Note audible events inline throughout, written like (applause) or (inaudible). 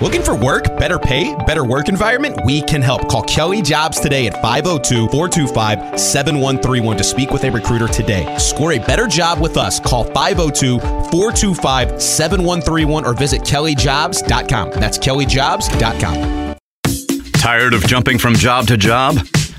Looking for work, better pay, better work environment? We can help. Call Kelly Jobs today at 502 425 7131 to speak with a recruiter today. Score a better job with us. Call 502 425 7131 or visit kellyjobs.com. That's kellyjobs.com. Tired of jumping from job to job?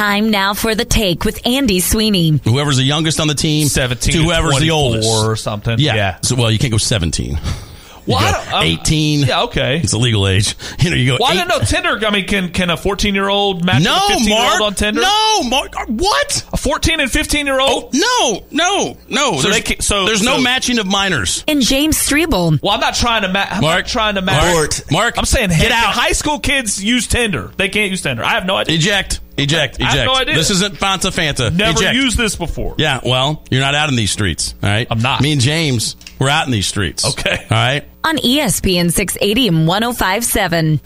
Time now for the take with Andy Sweeney. Whoever's the youngest on the team, 17 to to whoever's the oldest or something. Yeah. Yeah. So, well, you can't go 17. You Well, I go um, 18. Yeah, okay. It's a legal age. (laughs) You know, you go. Well, I eight- don't know. Tinder. I mean, can can a 14 year old match No, a 15 year Mark. old on Tinder? No, Mark. What? A 14 and 15 year old. No, no, no. So there's, they can- so- there's no matching of minors. And James Strebel. Well, I'm not trying to match. I'm Mark. not trying to match. Mark. Mark. I'm saying, Get hey, out. High school kids use Tinder. They can't use Tinder. I have no idea. Eject. Eject. I Eject. have no idea. This isn't Fanta Fanta. Never Eject. used this before. Yeah, well, you're not out in these streets. All right. I'm not. Me and James, we're out in these streets. Okay. All right. On ESPN 680 and 1057.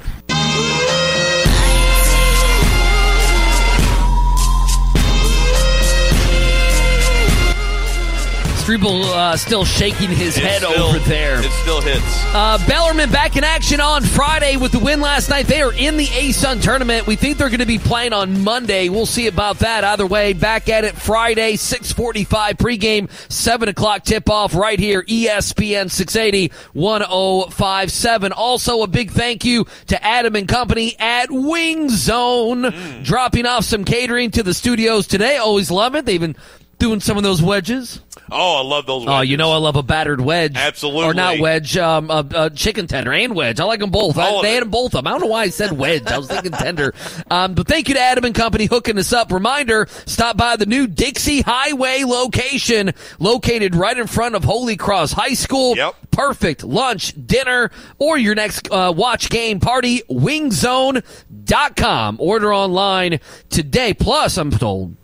Strebel uh, still shaking his head still- over there. It still hits. Uh, Bellarmine back in action on Friday with the win last night. They are in the A-Sun tournament. We think they're going to be playing on Monday. We'll see about that. Either way, back at it Friday, 645 pregame, 7 o'clock tip-off right here, ESPN 680 1057. Also, a big thank you to Adam and Company at Wing Zone, dropping off some catering to the studios today. Always love it. They've been doing some of those wedges. (laughs) Oh, I love those. Oh, you know I love a battered wedge. Absolutely. Or not wedge, um, a, a chicken tender and wedge. I like them both. I, they it. had them both. Of them. I don't know why I said wedge. I was thinking tender. Um, but thank you to Adam and Company hooking us up. Reminder, stop by the new Dixie Highway location located right in front of Holy Cross High School. Yep. Perfect lunch, dinner, or your next uh, watch game party. Wingzone.com. Order online today. Plus, I'm told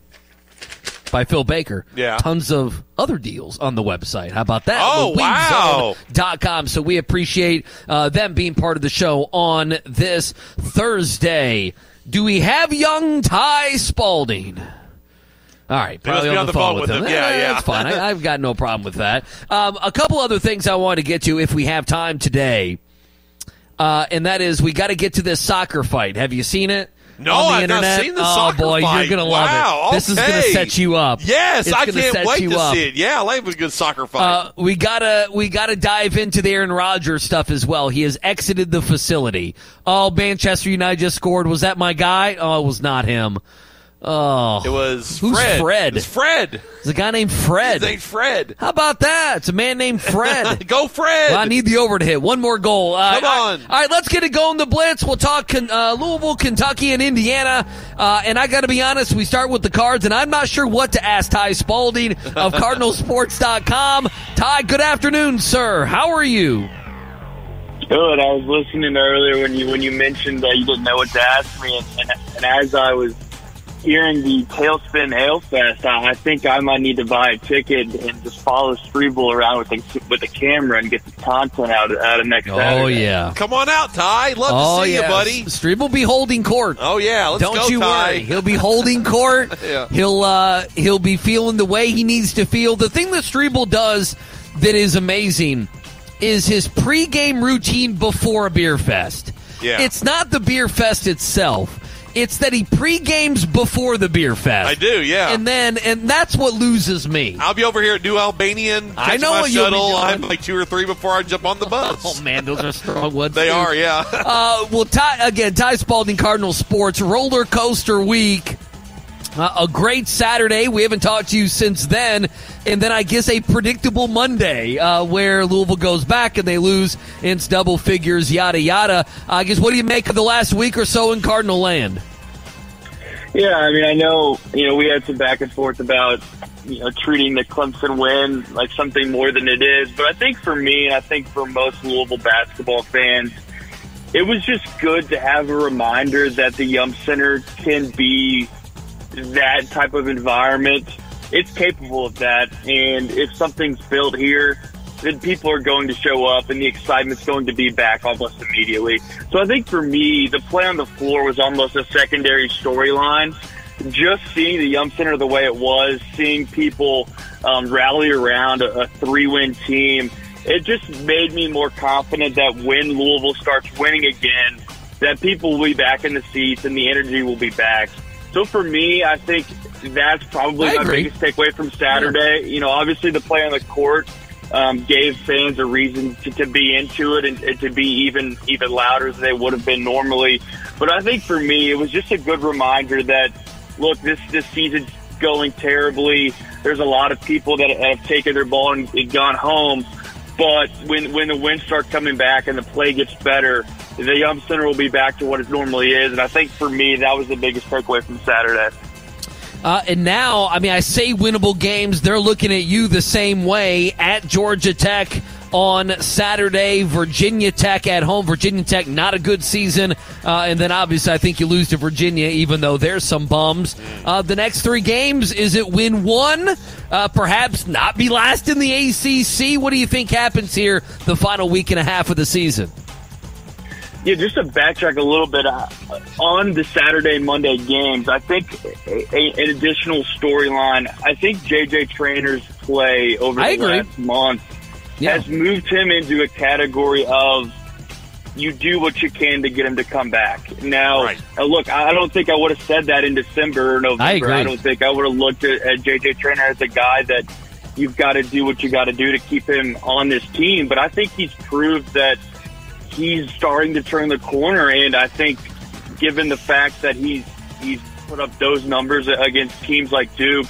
by Phil Baker. Yeah. Tons of other deals on the website. How about that? Oh, wow. Wingzone.com. So we appreciate uh, them being part of the show on this Thursday. Do we have young Ty Spalding? All right, probably be on, the phone, with him. Yeah, Eh, yeah. That's fine. I, (laughs) I've got no problem with that. Um, a couple other things I want to get to if we have time today, uh, and that is we got to get to this soccer fight. Have you seen it? No, on the I've not seen the oh, boy, fight. you're gonna Wow, love it. This is gonna okay. set you up. Yes, It's I gonna can't set wait you to up. see it. Yeah, I like a good soccer fight. Uh, we gotta we gotta dive into the Aaron Rodgers stuff as well. He has exited the facility. Oh, Manchester United just scored. Was that my guy? Oh, it was not him. Oh, it was who's Fred. Fred? It's Fred. It's a guy named Fred. His name's Fred. How about that? It's a man named Fred. (laughs) Go, Fred. Well, I need the over to hit. One more goal. Uh, Come all- on. All right, let's get it going. The Blitz. We'll talk uh, Louisville, Kentucky, and Indiana. Uh, and I got to be honest, we start with the cards, and I'm not sure what to ask Ty Spalding of (laughs) CardinalSports.com. Ty, good afternoon, sir. How are you? Good. I was listening earlier when you when you mentioned that you didn't know what to ask me, and, and, and as I was hearing the Tailspin Ale Fest, I, I think I might need to buy a ticket and just follow Strebel around with the with the camera and get the content out out of next. Oh Saturday. yeah. Come on out, Ty. Love Oh to see yeah, you, buddy. Strebe will be holding court. Oh yeah, let's Don't go, you Ty. worry. He'll be holding court. (laughs) Yeah. He'll uh, he'll be feeling the way he needs to feel. The thing that Strebel does that is amazing is his pregame routine before a beer fest. Yeah. It's not the beer fest itself. It's that he pregames before the beer fest. I do, yeah. And then and that's what loses me. I'll be over here at New Albanian. I know my what you'll shuttle. I'm like two or three before I jump on the bus. (laughs) Oh man, those are strong ones. They too. are, yeah. Uh, well, Ty, again, Ty Spalding, Cardinal Sports, roller coaster week. Uh, a great Saturday. We haven't talked to you since then. And then I guess a predictable Monday uh, where Louisville goes back and they lose in double figures, yada, yada. I guess what do you make of the last week or so in Cardinal land? Yeah, I mean, I know you know we had some back and forth about you know treating the Clemson win like something more than it is, but I think for me, and I think for most Louisville basketball fans, it was just good to have a reminder that the Yum Center can be that type of environment. It's capable of that, and if something's built here, then people are going to show up, and the excitement's going to be back almost immediately. So I think for me, the play on the floor was almost a secondary storyline. Just seeing the Yum Center the way it was, seeing people um, rally around a, a three-win team, it just made me more confident that when Louisville starts winning again, that people will be back in the seats and the energy will be back. So for me, I think that's probably I my agree. biggest takeaway from Saturday. You know, obviously the play on the court um, gave fans a reason to, to be into it and, and to be even even louder than they would have been normally. But I think for me, it was just a good reminder that look, this this season's going terribly. There's a lot of people that have taken their ball and, and gone home. But when when the wins start coming back and the play gets better, the Yum Center will be back to what it normally is. And I think for me, that was the biggest takeaway from Saturday. Uh, and now, I mean, I say winnable games. They're looking at you the same way at Georgia Tech on Saturday, Virginia Tech at home. Virginia Tech, not a good season. Uh, and then obviously, I think you lose to Virginia, even though there's some bums. Uh, the next three games, is it win one? Uh, perhaps not be last in the ACC? What do you think happens here the final week and a half of the season? Yeah, just to backtrack a little bit uh, on the Saturday Monday games, I think a, a, an additional storyline. I think JJ Traynor's play over the last month Yeah. has moved him into a category of you do what you can to get him to come back. Now, Right. uh, look, I I don't think I would have said that in December or November. I agree. don't think I would have looked at, at JJ Traynor as a guy that you've got to do what you got to do to keep him on this team. But I think he's proved that he's starting to turn the corner, and I think given the fact that he's he's put up those numbers against teams like Duke,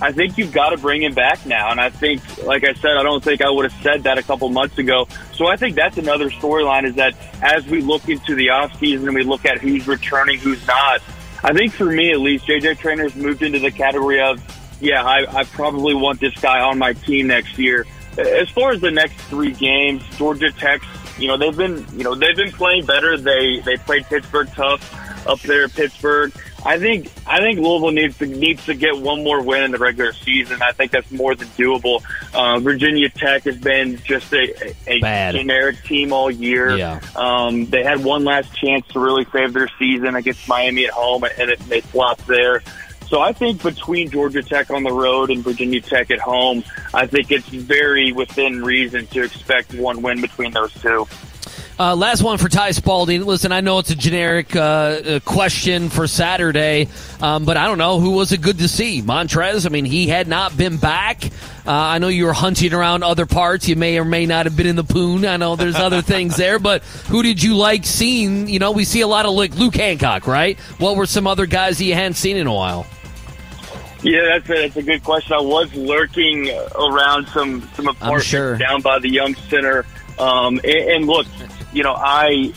I think you've got to bring him back now. And I think, like I said, I don't think I would have said that a couple months ago. So I think that's another storyline is that as we look into the offseason and we look at who's returning, who's not, I think for me at least, JJ Traynor's moved into the category of, yeah, I, I probably want this guy on my team next year. As far as the next three games, Georgia Tech's, you know, they've been, you know, they've been playing better. They they played Pittsburgh tough up there, at Pittsburgh. I think I think Louisville needs to needs to get one more win in the regular season. I think that's more than doable. Uh, Virginia Tech has been just a, a Bad. generic team all year. Yeah. Um, they had one last chance to really save their season against Miami at home, and it, they flopped there. So I think between Georgia Tech on the road and Virginia Tech at home, I think it's very within reason to expect one win between those two. Uh, last one for Ty Spalding. Listen, I know it's a generic uh, uh, question for Saturday, um, but I don't know who was it good to see. Montrez. I mean, he had not been back. Uh, I know you were hunting around other parts. You may or may not have been in the poon. I know there's other (laughs) things there, but who did you like seeing? You know, we see a lot of like Luke Hancock, right? What were some other guys that you hadn't seen in a while? Yeah, that's a, that's a good question. I was lurking around some some apartments sure. down by the Yum Center, um, and, and look, you know, I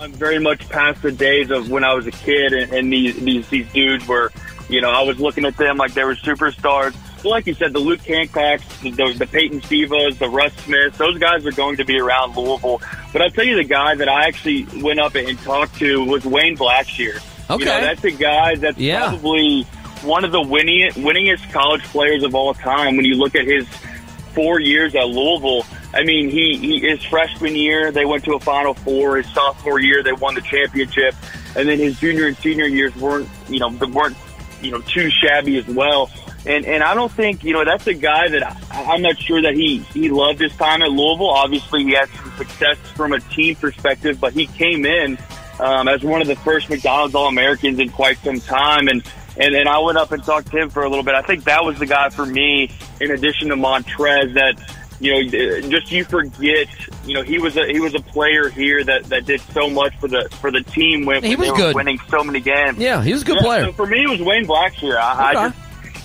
I'm very much past the days of when I was a kid, and, and these these these dudes were, you know, I was looking at them like they were superstars. But like you said, the Luke Hancocks, the, the, the Peyton Sivas, the Russ Smiths, those guys are going to be around Louisville. But I'll tell you, the guy that I actually went up and talked to was Wayne Blackshear. Okay. You know, that's a guy that's Yeah. probably one of the winning, winningest college players of all time. When you look at his four years at Louisville, I mean, he, he his freshman year they went to a Final Four. His sophomore year they won the championship, and then his junior and senior years weren't you know weren't you know too shabby as well. And and I don't think you know that's a guy that I, I'm not sure that he he loved his time at Louisville. Obviously, he had some success from a team perspective, but he came in um, as one of the first McDonald's All Americans in quite some time, and and and I went up and talked to him for a little bit. I think that was the guy for me, in addition to Montrez, that you know just you forget. You know, he was a he was a player here that that did so much for the for the team when, He was good. winning so many games. Yeah, he was a good Yeah, player. So for me, it was Wayne Blackshear. I, Okay. I just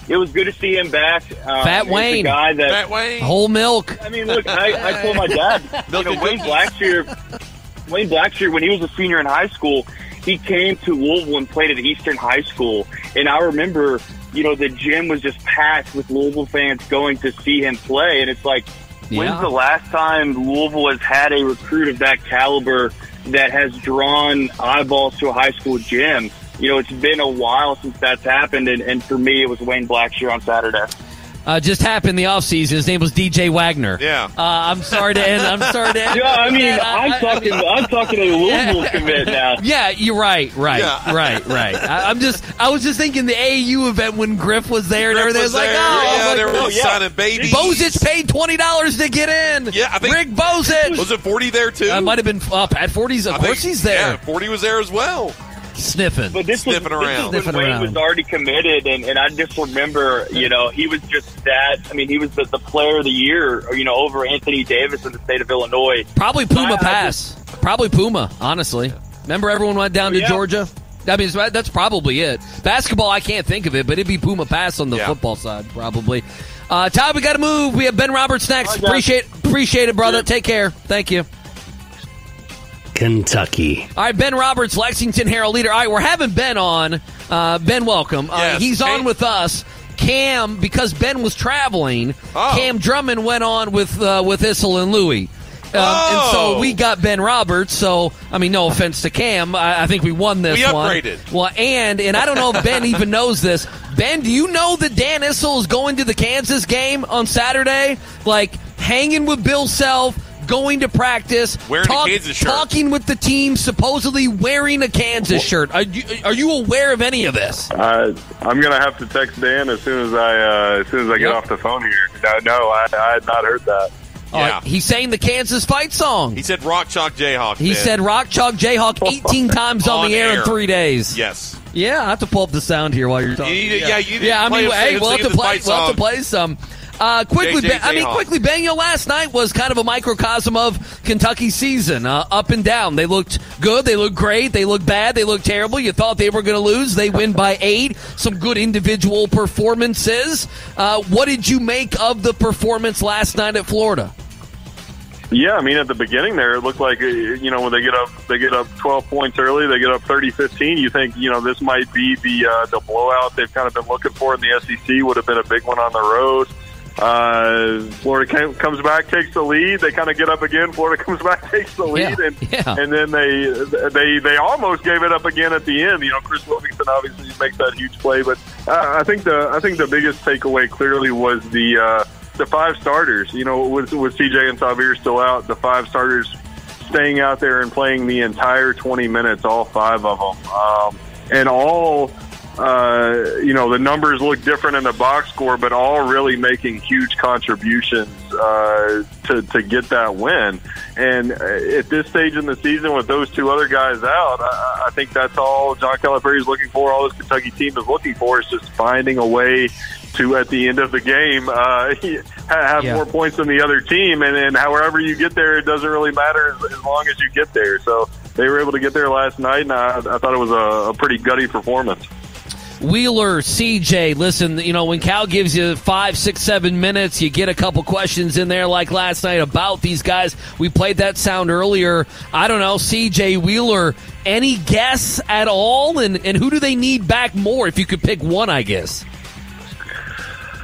it was good to see him back. Um, Fat he's a Wayne. guy that Fat Wayne. Whole milk. I mean, look, I, I told my dad, (laughs) you Milk know, and Wayne cookies. Blackshear, Wayne Blackshear, when he was a senior in high school, he came to Louisville and played at Eastern High School. And I remember, you know, the gym was just packed with Louisville fans going to see him play. And it's like, Yeah. when's the last time Louisville has had a recruit of that caliber that has drawn eyeballs to a high school gym. You know, it's been a while since that's happened, and, and for me, it was Wayne Blackshear on Saturday. Uh, just happened the offseason. His name was DJ Wagner. Yeah. Uh, I'm sorry to end. I'm sorry to end. Yeah, I mean, Yeah, I- I'm I- talking, I'm talking a Louisville commit now. (laughs) Yeah, you're right, right, Yeah. (laughs) right, right. I, I'm just, I was just thinking the AAU event when Griff was there and everything. was It was like, there. oh, yeah, I was they like, were oh, yeah. signing babies. Bozich paid twenty dollars to get in. Yeah, I think- Rick Bozich. Was it 40 there too? I might have been uh, Pat Forde's. Of I course, think- he's there Yeah, 40 was there as well. Sniffing. But this was, Sniffing this around. was when Sniffing Wayne around. was already committed, and, and I just remember, you know, he was just that. I mean, he was the, the player of the year, you know, over Anthony Davis in the state of Illinois. Probably Puma I- I pass. Probably Puma. Honestly, remember everyone went down to Yeah. Georgia. I mean, that's probably it. Basketball, I can't think of it, but it'd be Puma pass on the Yeah. football side, probably. Uh, Todd, we got to move. We have Ben Roberts next. All right, guys. appreciate appreciate it, brother. Take care. Thank you. Kentucky. All right, Ben Roberts, Lexington Herald leader. All right, we're having Ben on. Uh, ben, welcome. Uh, Yes. he's Hey. on with us. Cam, because Ben was traveling, Oh. Cam Drummond went on with uh, with Issel and Louie. Um, And Oh. so we got Ben Roberts. So I mean, no offense to Cam, I, I think we won this We one. upgraded. Well, and and I don't know if Ben (laughs) even knows this. Ben, do you know that Dan Issel is going to the Kansas game on Saturday? Like hanging with Bill Self, going to practice, Wearing a Kansas shirt. talking with the team, supposedly wearing a Kansas shirt. Are you, are you aware of any of this? Uh, I'm gonna have to text Dan as soon as I uh, as soon as I get Yep. off the phone here. No, no, I, I had not heard that. All right, he's saying the Kansas fight song. He said Rock Chalk Jayhawk. He Ben. said Rock Chalk Jayhawk (laughs) 18 times on, On the air, in three days. Yes. Yeah, I have to pull up the sound here while you're talking. You need to- yeah, you need to yeah. I mean, hey, we'll have to play. We'll have to play some. Uh, quickly, JJ I mean, Jayhawk. quickly, Ben. You last night was kind of a microcosm of Kentucky season, uh, up and down. They looked good. They looked great. They looked bad. They looked terrible. You thought they were going to lose. They win by eight. Some good individual performances. Uh, what did you make of the performance last night at Florida? Yeah, I mean, at the beginning there, it looked like uh, you know when they get up, they get up 12 points early, they get up 30-15. You think you know this might be the uh, the blowout they've kind of been looking for in the SEC. Would have been a big one on the road. Uh, Florida came, comes back, takes the lead. They kind of get up again. Florida (laughs) comes back, takes the lead, Yeah, and yeah. and then they they they almost gave it up again at the end. You know, Chris Livingston obviously makes that huge play, but uh, I think the I think the biggest takeaway clearly was the uh, the five starters. You know, with with CJ and Sahvir still out, the five starters staying out there and playing the entire 20 minutes, all five of them, um, and all. Uh, you know the numbers look different in the box score, but all really making huge contributions uh, to to get that win. And uh, at this stage in the season, with those two other guys out, I, I think that's all John Calipari is looking for. All this Kentucky team is looking for is just finding a way to, at the end of the game, uh, (laughs) have Yeah. more points than the other team. And then, however you get there, it doesn't really matter as, as long as you get there. So they were able to get there last night, and I, I thought it was a, a pretty gutty performance. Wheeler, CJ, listen, you know, when Cal gives you five, six, seven minutes, you get a couple questions in there like last night about these guys. We played that sound earlier. I don't know, CJ Wheeler, any guess at all? And, and who do they need back more if you could pick one, I guess?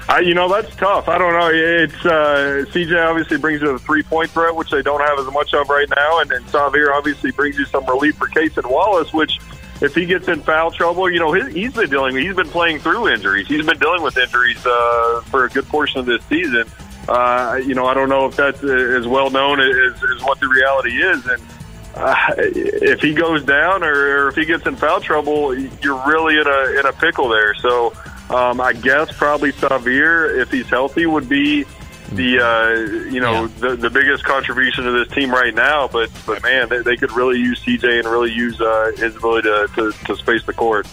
I, you know, that's tough. I don't know. It's uh, CJ obviously brings you a three point threat, which they don't have as much of right now, and then Sahvir obviously brings you some relief for Cason Wallace, which. If he gets in foul trouble, you know his, he's been dealing. He's been playing through injuries. He's been dealing with injuries uh, for a good portion of this season. Uh, you know, I don't know if that's as well known as, as what the reality is. And uh, if he goes down or, or if he gets in foul trouble, you're really in a in a pickle there. So um, I guess probably Sahvir, if he's healthy, would be the uh, you know Yeah. the, the biggest contribution to this team right now. But but man, they, they could really use CJ and really use uh, his ability to, to, to space the court.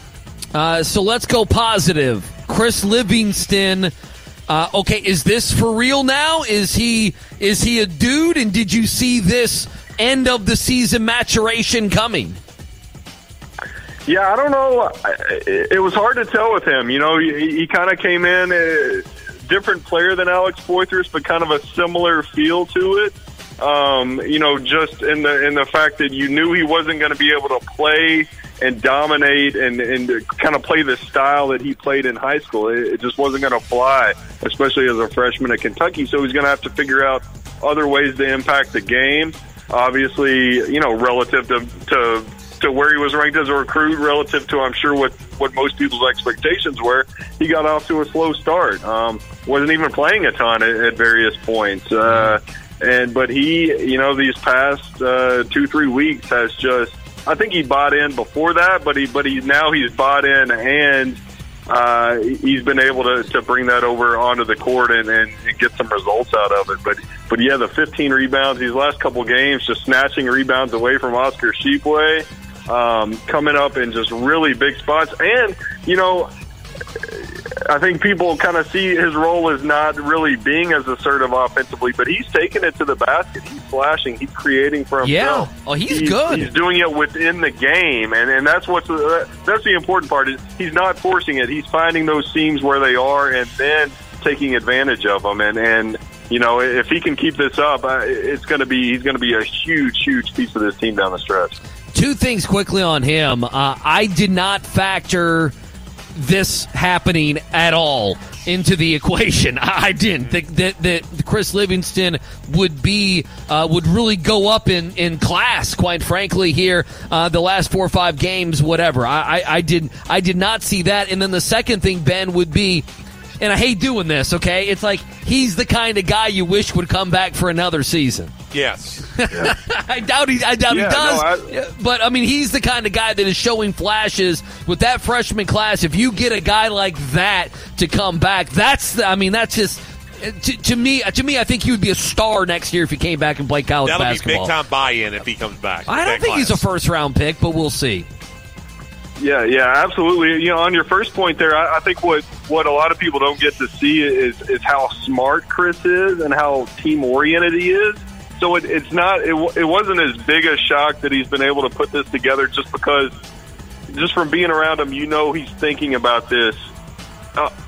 Uh, so let's go positive. Chris Livingston. Uh, okay, is this for real now? Is he is he a dude? And did you see this end of the season maturation coming? Yeah, I don't know. It was hard to tell with him. You know, he, he kind of came in a different player than Alex Poythress, but kind of a similar feel to it. Um, you know, just in the in the fact that you knew he wasn't going to be able to play and dominate and and kind of play the style that he played in high school. It, it just wasn't going to fly, especially as a freshman at Kentucky. So he's going to have to figure out other ways to impact the game. obviously, you know, relative to to to where he was ranked as a recruit, relative to I'm sure what what most people's expectations were, he got off to a slow start. Um, wasn't even playing a ton at, at various points. Uh, and but he, you know, these past uh, two three weeks has just. I think he bought in before that, but he but he now he's bought in and uh, he's been able to, to bring that over onto the court and, and, and get some results out of it. But but yeah, the 15 rebounds these last couple games, just snatching rebounds away from Oscar Tshiebwe, um, coming up in just really big spots, and you know. I think people kind of see his role as not really being as assertive offensively, but he's taking it to the basket. He's flashing. He's creating for himself. Yeah. Oh, he's good. He's doing it within the game, and and that's what's uh, that's the important part. Is he's not forcing it. He's finding those seams where they are, and then taking advantage of them. And and you know, if he can keep this up, uh, it's going to be he's going to be a huge, huge piece of this team down the stretch. Two things quickly on him. Uh, I did not factor this happening at all into the (laughs) equation. I didn't think that, that Chris Livingston would be uh, would really go up in, in class. Quite frankly, here uh, the last four or five games, whatever. I, I, I did I did not see that. And then the second thing, Ben, would be. And I hate doing this, okay? It's like he's the kind of guy you wish would come back for another season. Yes. (laughs) I doubt he. I doubt Yeah, he does. no, I- but I mean, he's the kind of guy that is showing flashes with that freshman class. If you get a guy like that to come back, that's. The, I mean, that's just. To, to me, to me, I think he would be a star next year if he came back and played college That'll basketball. be big time buy-in if he comes back. I don't That think he's a first round pick, but we'll see. Yeah, yeah, absolutely. You know, on your first point there, I, I think what what a lot of people don't get to see is is how smart Chris is and how team oriented he is. So it, it's not it, it wasn't as big a shock that he's been able to put this together just because just from being around him, you know he's thinking about this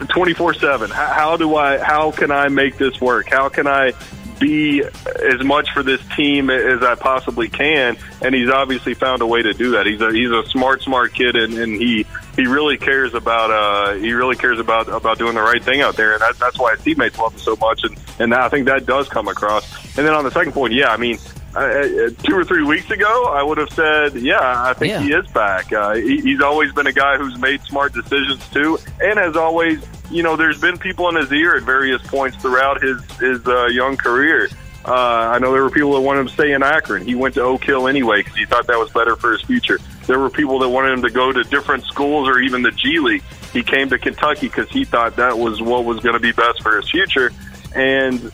twenty four seven. How do I? How can I make this work? How can I be as much for this team as I possibly can? And he's obviously found a way to do that. He's a he's a smart, smart kid, and, and he he really cares about uh he really cares about about doing the right thing out there, and that, that's why his teammates love him so much. And and I think that does come across. And then on the second point, yeah, I mean. Uh, uh, two or three weeks ago, I would have said, "Yeah, I think Yeah. he is back." Uh, he, he's always been a guy who's made smart decisions too, and has always, you know, there's been people in his ear at various points throughout his his uh, young career. Uh, I know there were people that wanted him to stay in Akron. He went to Oak Hill anyway because he thought that was better for his future. There were people that wanted him to go to different schools or even the G League. He came to Kentucky because he thought that was what was going to be best for his future. And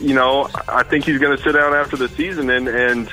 you know, I think he's going to sit down after the season, and and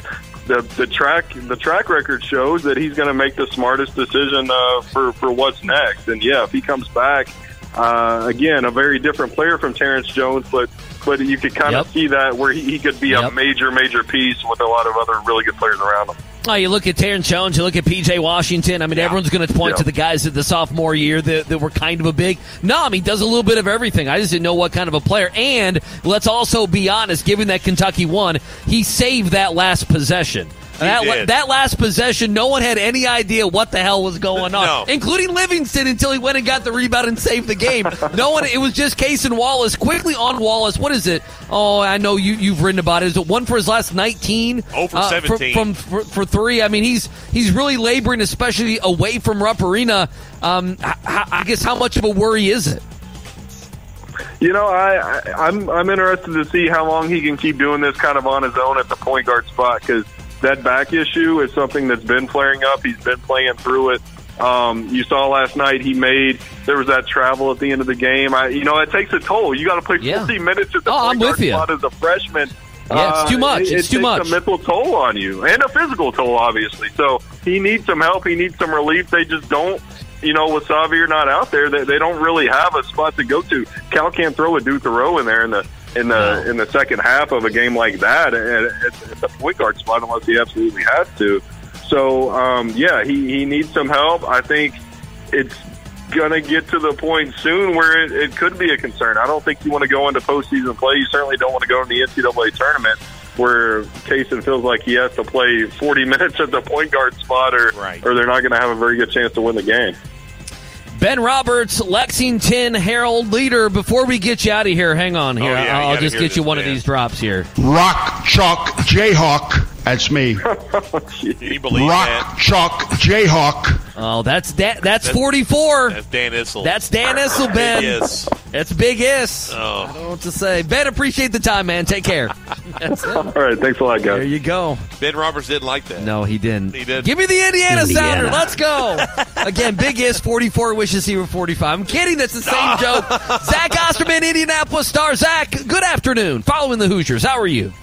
the the track the track record shows that he's going to make the smartest decision uh, for for what's next. And yeah, if he comes back, uh, again, a very different player from Terrence Jones, but but you could kind of Yep. see that where he, he could be a major major piece with a lot of other really good players around him. Oh, you look at Terrence Jones, you look at PJ Washington. I mean, everyone's going to point Yeah. to the guys at the sophomore year that, that were kind of a big. No, I mean, he does a little bit of everything. I just didn't know what kind of a player. And let's also be honest, given that Kentucky won, he saved that last possession. That, did. that last possession, no one had any idea what the hell was going (laughs) on, No. including Livingston until he went and got the rebound and saved the game. (laughs) no one, it was just Cason Wallace. Quickly on Wallace, what is it? Oh, I know you, you've written about it. Is it one for his last 19? Oh, for Uh, 17. from for, for three. I mean, he's he's really laboring, especially away from Rupp Arena. Um, h- h- I guess how much of a worry is it? You know, I, I I'm I'm interested to see how long he can keep doing this kind of on his own at the point guard spot because that back issue is something that's been flaring up. He's been playing through it. Um, you saw last night he made there was that travel at the end of the game. I, you know, it takes a toll. You got to play Yeah. 40 minutes at the Oh, I'm with you. spot as a freshman. Yeah, it's too much. It, It's it too takes much. a mental toll on you and a physical toll, obviously. So he needs some help. He needs some relief. They just don't. You know, with Xavier not out there, they, they don't really have a spot to go to. Cal can't throw Adou Thiero in there in the in the in the second half of a game like that at, the point guard spot unless he absolutely has to. So um, yeah, he, he needs some help. I think it's gonna get to the point soon where it, it could be a concern. I don't think you want to go into postseason play. You certainly don't want to go into the NCAA tournament where Cason feels like he has to play 40 (laughs) minutes at the point guard spot, or Right. or they're not going to have a very good chance to win the game. Ben Roberts, Lexington Herald leader. Before we get you out of here, hang on here. Oh, yeah, I'll just get you this, one of these drops here. Rock Chalk Jayhawk That's me. (laughs) Can you believe Rock that? Chalk Jayhawk. Oh, that's da- that's 44. That's Dan Issel. That's Dan Issel, Ben. Yes. That's Big Is. Oh. I don't know what to say. Ben, appreciate the time, man. Take care. (laughs) That's it. All right, thanks a lot, guys. There you go. Ben Roberts didn't like that. No, he didn't. He didn't. Give me the Indiana, Indiana. sounder. Let's go. (laughs) Again, Big Is 44 wishes he were 45. I'm kidding. That's the same joke. Zach Osterman, Indianapolis Star. Zach, good afternoon. Following the Hoosiers. How are you?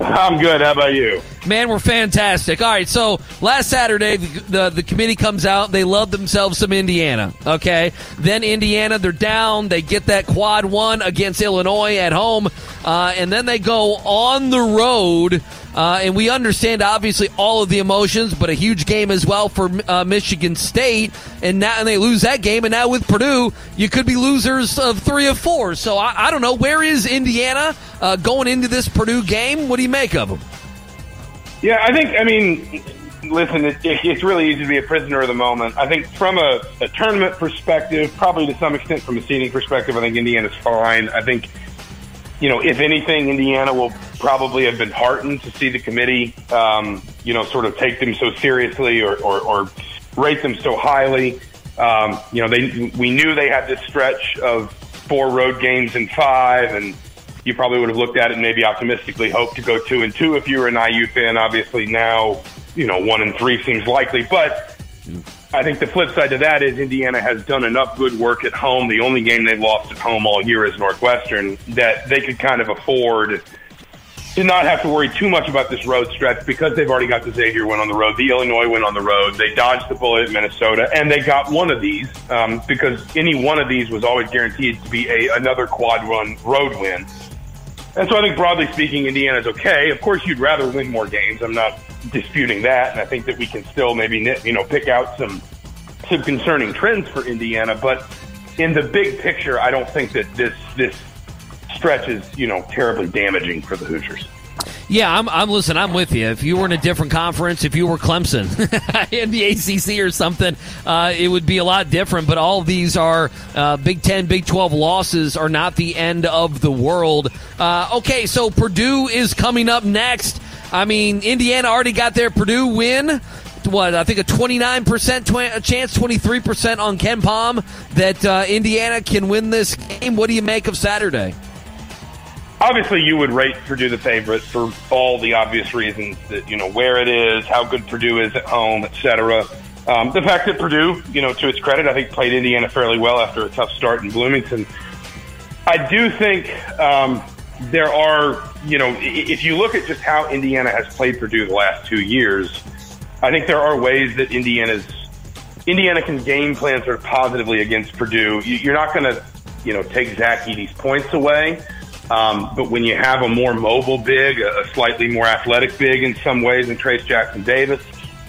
I'm good. How about you? Man, we're fantastic. All right, so last Saturday, the, the the committee comes out. They love themselves some Indiana. Okay, then Indiana, they're down. They get that quad one against Illinois at home, uh, and then they go on the road. Uh, and we understand obviously all of the emotions, but a huge game as well for uh, Michigan State. And now and they lose that game, and now with Purdue, you could be losers of three of four. So I, I don't know where is Indiana uh, going into this Purdue game. What do you make of them? Yeah, I think. I mean, listen, it, it, it's really easy to be a prisoner of the moment. I think from a, a tournament perspective, probably to some extent from a seeding perspective, I think Indiana's fine. I think, you know, if anything, Indiana will probably have been heartened to see the committee, um, you know, sort of take them so seriously or, or, or rate them so highly. Um, you know, they we knew they had this stretch of four road games in five, and you probably would have looked at it and maybe optimistically hoped to go two and two if you were an IU fan. Obviously, now you know one and three seems likely, but I think the flip side to that is Indiana has done enough good work at home. The only game they've lost at home all year is Northwestern that they could kind of afford to not have to worry too much about this road stretch because they've already got the Xavier win on the road, the Illinois win on the road. They dodged the bullet at Minnesota, and they got one of these um, because any one of these was always guaranteed to be a another quad run road win. And so I think broadly speaking, Indiana's okay. Of course, you'd rather win more games. I'm not disputing that, and I think that we can still maybe you know pick out some some concerning trends for Indiana. But in the big picture, I don't think that this this stretch is you know terribly damaging for the Hoosiers. Yeah, I'm, I'm listen. I'm with you. If you were in a different conference, if you were Clemson (laughs) in the ACC or something, uh, it would be a lot different. But all these are uh, Big Ten, Big Twelve losses are not the end of the world. Uh, okay, so Purdue is coming up next. I mean, Indiana already got their Purdue win. What I think a 29 percent tw- chance, 23 percent on KenPom that uh, Indiana can win this game. What do you make of Saturday? Obviously, you would rate Purdue the favorite for all the obvious reasons that you know where it is, how good Purdue is at home, etc. Um, the fact that Purdue, you know, to its credit, I think played Indiana fairly well after a tough start in Bloomington. I do think um, there are, you know, if you look at just how Indiana has played Purdue the last two years, I think there are ways that Indiana's Indiana can game plan sort of positively against Purdue. You, you're not going to, you know, take Zach Edey's points away. Um, but when you have a more mobile big, a, slightly more athletic big in some ways than Trayce Jackson Davis,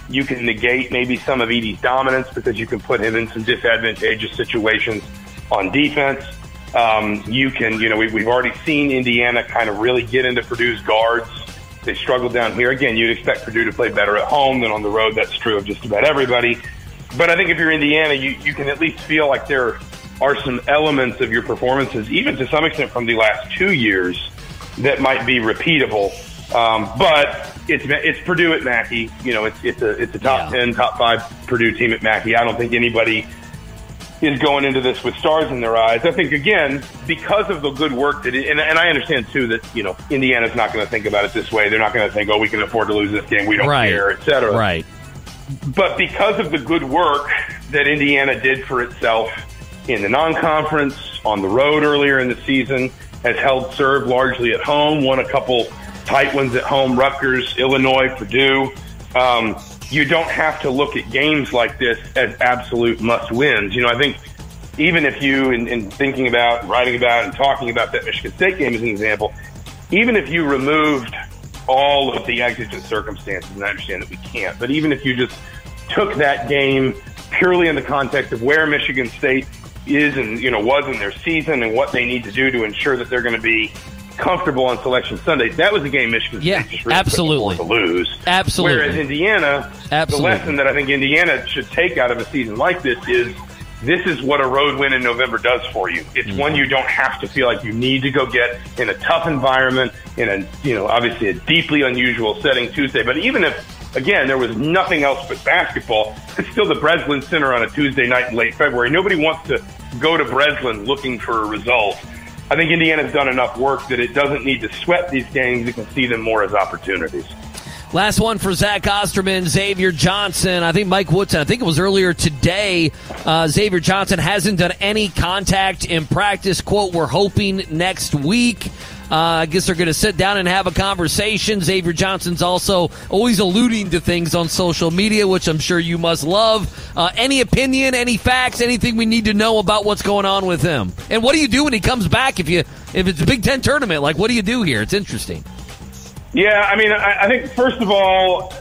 you can negate maybe some of Edey's dominance because you can put him in some disadvantageous situations on defense. Um, you can, you know, we, we've already seen Indiana kind of really get into Purdue's guards. They struggled down here. Again, you'd expect Purdue to play better at home than on the road. That's true of just about everybody. But I think if you're Indiana, you, you can at least feel like there are some elements of your performances, even to some extent from the last two years, that might be repeatable. Um, but it's it's Purdue at Mackey. You know, it's it's a it's a top ten, top five Purdue team at Mackey. I don't think anybody is going into this with stars in their eyes. I think again because of the good work that, it, and, and I understand too that you know Indiana's not going to think about it this way. They're not going to think, oh, we can afford to lose this game. We don't Right. care, et cetera. Right. But because of the good work that Indiana did for itself in the non-conference, on the road earlier in the season, has held serve largely at home, won a couple tight ones at home, Rutgers, Illinois, Purdue. Um, you don't have to look at games like this as absolute must-wins. You know, I think even if you, in, in thinking about, writing about, and talking about that Michigan State game as an example, even if you removed all of the exigent circumstances, and I understand that we can't, but even if you just took that game purely in the context of where Michigan State is and you know was in their season and what they need to do to ensure that they're going to be comfortable on Selection Sunday, that was a game Michigan State Yeah, just really absolutely. to lose. Absolutely. Whereas Indiana, Absolutely. the lesson that I think Indiana should take out of a season like this is this is what a road win in November does for you. It's mm-hmm. one you don't have to feel like you need to go get in a tough environment, in a, you know, obviously a deeply unusual setting Tuesday. But even if, again, there was nothing else but basketball, it's still the Breslin Center on a Tuesday night in late February. Nobody wants to go to Breslin looking for a result. I think Indiana's done enough work that it doesn't need to sweat these games. You can see them more as opportunities. Last one for Zach Osterman, Xavier Johnson. I think Mike Woodson, I think it was earlier today, uh, Xavier Johnson hasn't done any contact in practice. Quote, we're hoping next week. Uh, I guess they're going to sit down and have a conversation. Xavier Johnson's also always alluding to things on social media, which I'm sure you must love. Uh, any opinion, any facts, anything we need to know about what's going on with him? And what do you do when he comes back if you if it's a Big Ten tournament? Like, what do you do here? It's interesting. Yeah, I mean, I, I think first of all,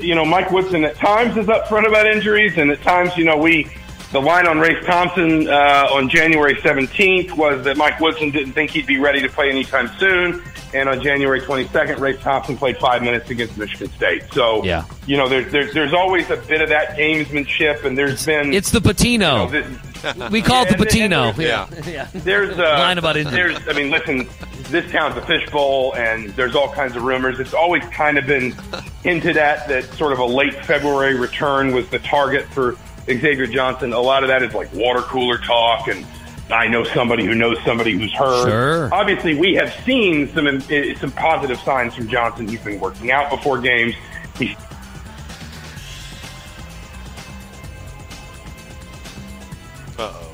you know, Mike Woodson at times is upfront about injuries, and at times, you know, we the line on Race Thompson uh, on January 17th was that Mike Woodson didn't think he'd be ready to play anytime soon. And on January 22nd, Race Thompson played five minutes against Michigan State. So, Yeah. you know, there's, there's, there's always a bit of that gamesmanship, and there's been. It's the Pitino. you know, this- we call it the and- and Pitino. there's- yeah. There's uh, Line about injury. There's, I mean, listen, this town's a fishbowl, and there's all kinds of rumors. It's always kind of been hinted at that sort of a late February return was the target for Xavier Johnson. A lot of that is like water cooler talk, and I know somebody who knows somebody who's heard. Sure. Obviously, we have seen some eh, some positive signs from Johnson. He's been working out before games. He's Uh-oh.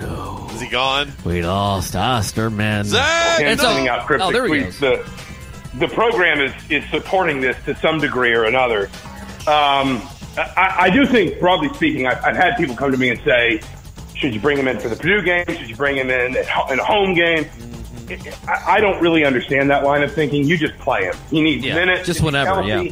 No. Is he gone? We lost Osterman. Zach! and It's all- sending out cryptic oh, there he tweets. The, the program is, is supporting this to some degree or another. Um, I, I do think, broadly speaking, I've, I've had people come to me and say, should you bring him in for the Purdue game? Should you bring him in at ho- in a home game? Mm-hmm. I, I don't really understand that line of thinking. You just play him. He needs Yeah, minutes. just whenever, yeah.